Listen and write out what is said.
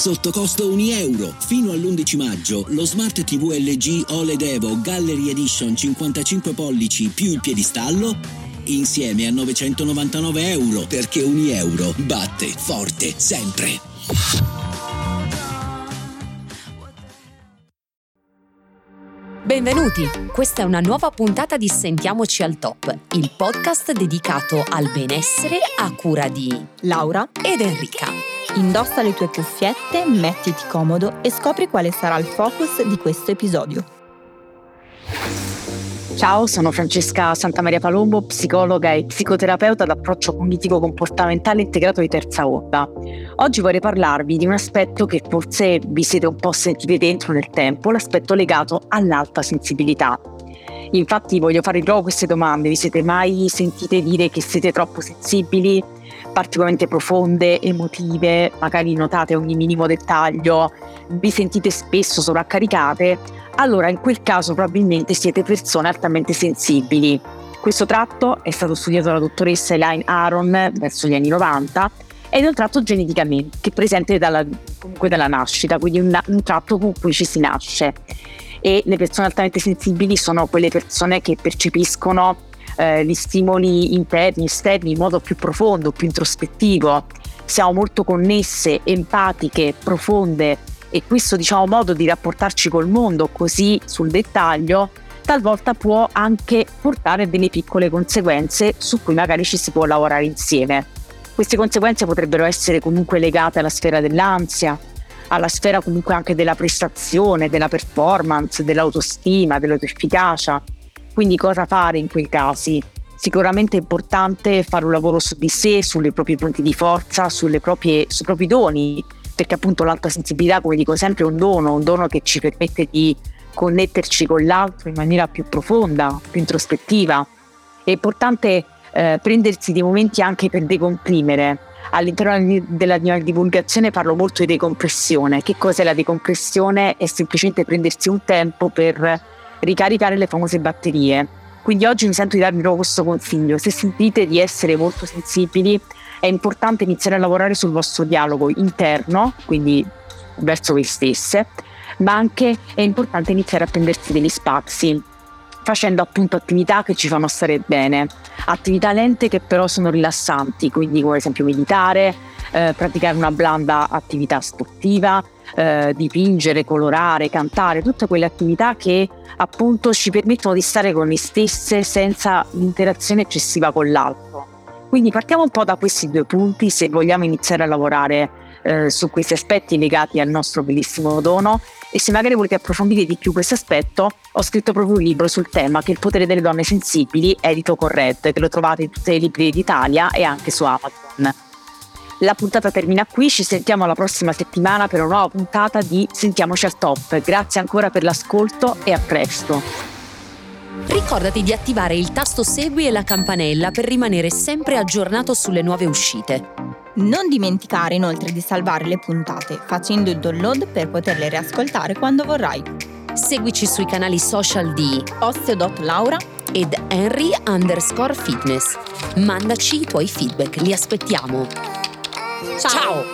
sotto costo 1 euro. Fino all'11 maggio lo Smart TV LG OLED Evo Gallery Edition 55 pollici più il piedistallo insieme a 999 euro perché 1 euro batte forte sempre. Benvenuti! Questa è una nuova puntata di Sentiamoci al Top, il podcast dedicato al benessere a cura di Laura ed Enrica. Indossa le tue cuffiette, mettiti comodo e scopri quale sarà il focus di questo episodio. Ciao, sono Francesca Santamaria Palombo, psicologa e psicoterapeuta d'approccio cognitivo-comportamentale integrato di terza onda. Oggi vorrei parlarvi di un aspetto che forse vi siete un po' sentiti dentro nel tempo, l'aspetto legato all'alta sensibilità. Infatti voglio fare proprio queste domande, vi siete mai sentite dire che siete troppo sensibili, particolarmente profonde, emotive, magari notate ogni minimo dettaglio, vi sentite spesso sovraccaricate? allora in quel caso probabilmente siete persone altamente sensibili. Questo tratto è stato studiato dalla dottoressa Elaine Aron verso gli anni 90 ed è un tratto geneticamente che è presente dalla, comunque dalla nascita, quindi un, un tratto con cui ci si nasce. E le persone altamente sensibili sono quelle persone che percepiscono eh, gli stimoli interni, esterni in modo più profondo, più introspettivo. Siamo molto connesse, empatiche, profonde e questo diciamo, modo di rapportarci col mondo così sul dettaglio talvolta può anche portare a delle piccole conseguenze su cui magari ci si può lavorare insieme. Queste conseguenze potrebbero essere comunque legate alla sfera dell'ansia, alla sfera comunque anche della prestazione, della performance, dell'autostima, dell'autoefficacia. Quindi cosa fare in quei casi? Sicuramente è importante fare un lavoro su di sé, sulle proprie punti di forza, proprie, sui propri doni, perché appunto l'alta sensibilità, come dico sempre, è un dono, un dono che ci permette di connetterci con l'altro in maniera più profonda, più introspettiva. È importante eh, prendersi dei momenti anche per decomprimere. All'interno della mia divulgazione parlo molto di decompressione. Che cos'è la decompressione? È semplicemente prendersi un tempo per ricaricare le famose batterie. Quindi oggi mi sento di darvi proprio questo consiglio. Se sentite di essere molto sensibili, è importante iniziare a lavorare sul vostro dialogo interno, quindi verso voi stesse, ma anche è importante iniziare a prendersi degli spazi facendo appunto attività che ci fanno stare bene, attività lente che però sono rilassanti, quindi come ad esempio meditare, eh, praticare una blanda attività sportiva, eh, dipingere, colorare, cantare, tutte quelle attività che appunto ci permettono di stare con noi stesse senza l'interazione eccessiva con l'altro. Quindi partiamo un po' da questi due punti se vogliamo iniziare a lavorare eh, su questi aspetti legati al nostro bellissimo dono e se magari volete approfondire di più questo aspetto ho scritto proprio un libro sul tema che è il potere delle donne sensibili edito con Red che lo trovate in tutte le librerie d'Italia e anche su Amazon. La puntata termina qui, ci sentiamo la prossima settimana per una nuova puntata di Sentiamoci al top. Grazie ancora per l'ascolto e a presto. Ricordati di attivare il tasto Segui e la campanella per rimanere sempre aggiornato sulle nuove uscite. Non dimenticare inoltre di salvare le puntate facendo il download per poterle riascoltare quando vorrai. Seguici sui canali social di Osteo.Laura ed Henry underscore fitness. Mandaci i tuoi feedback, li aspettiamo. 操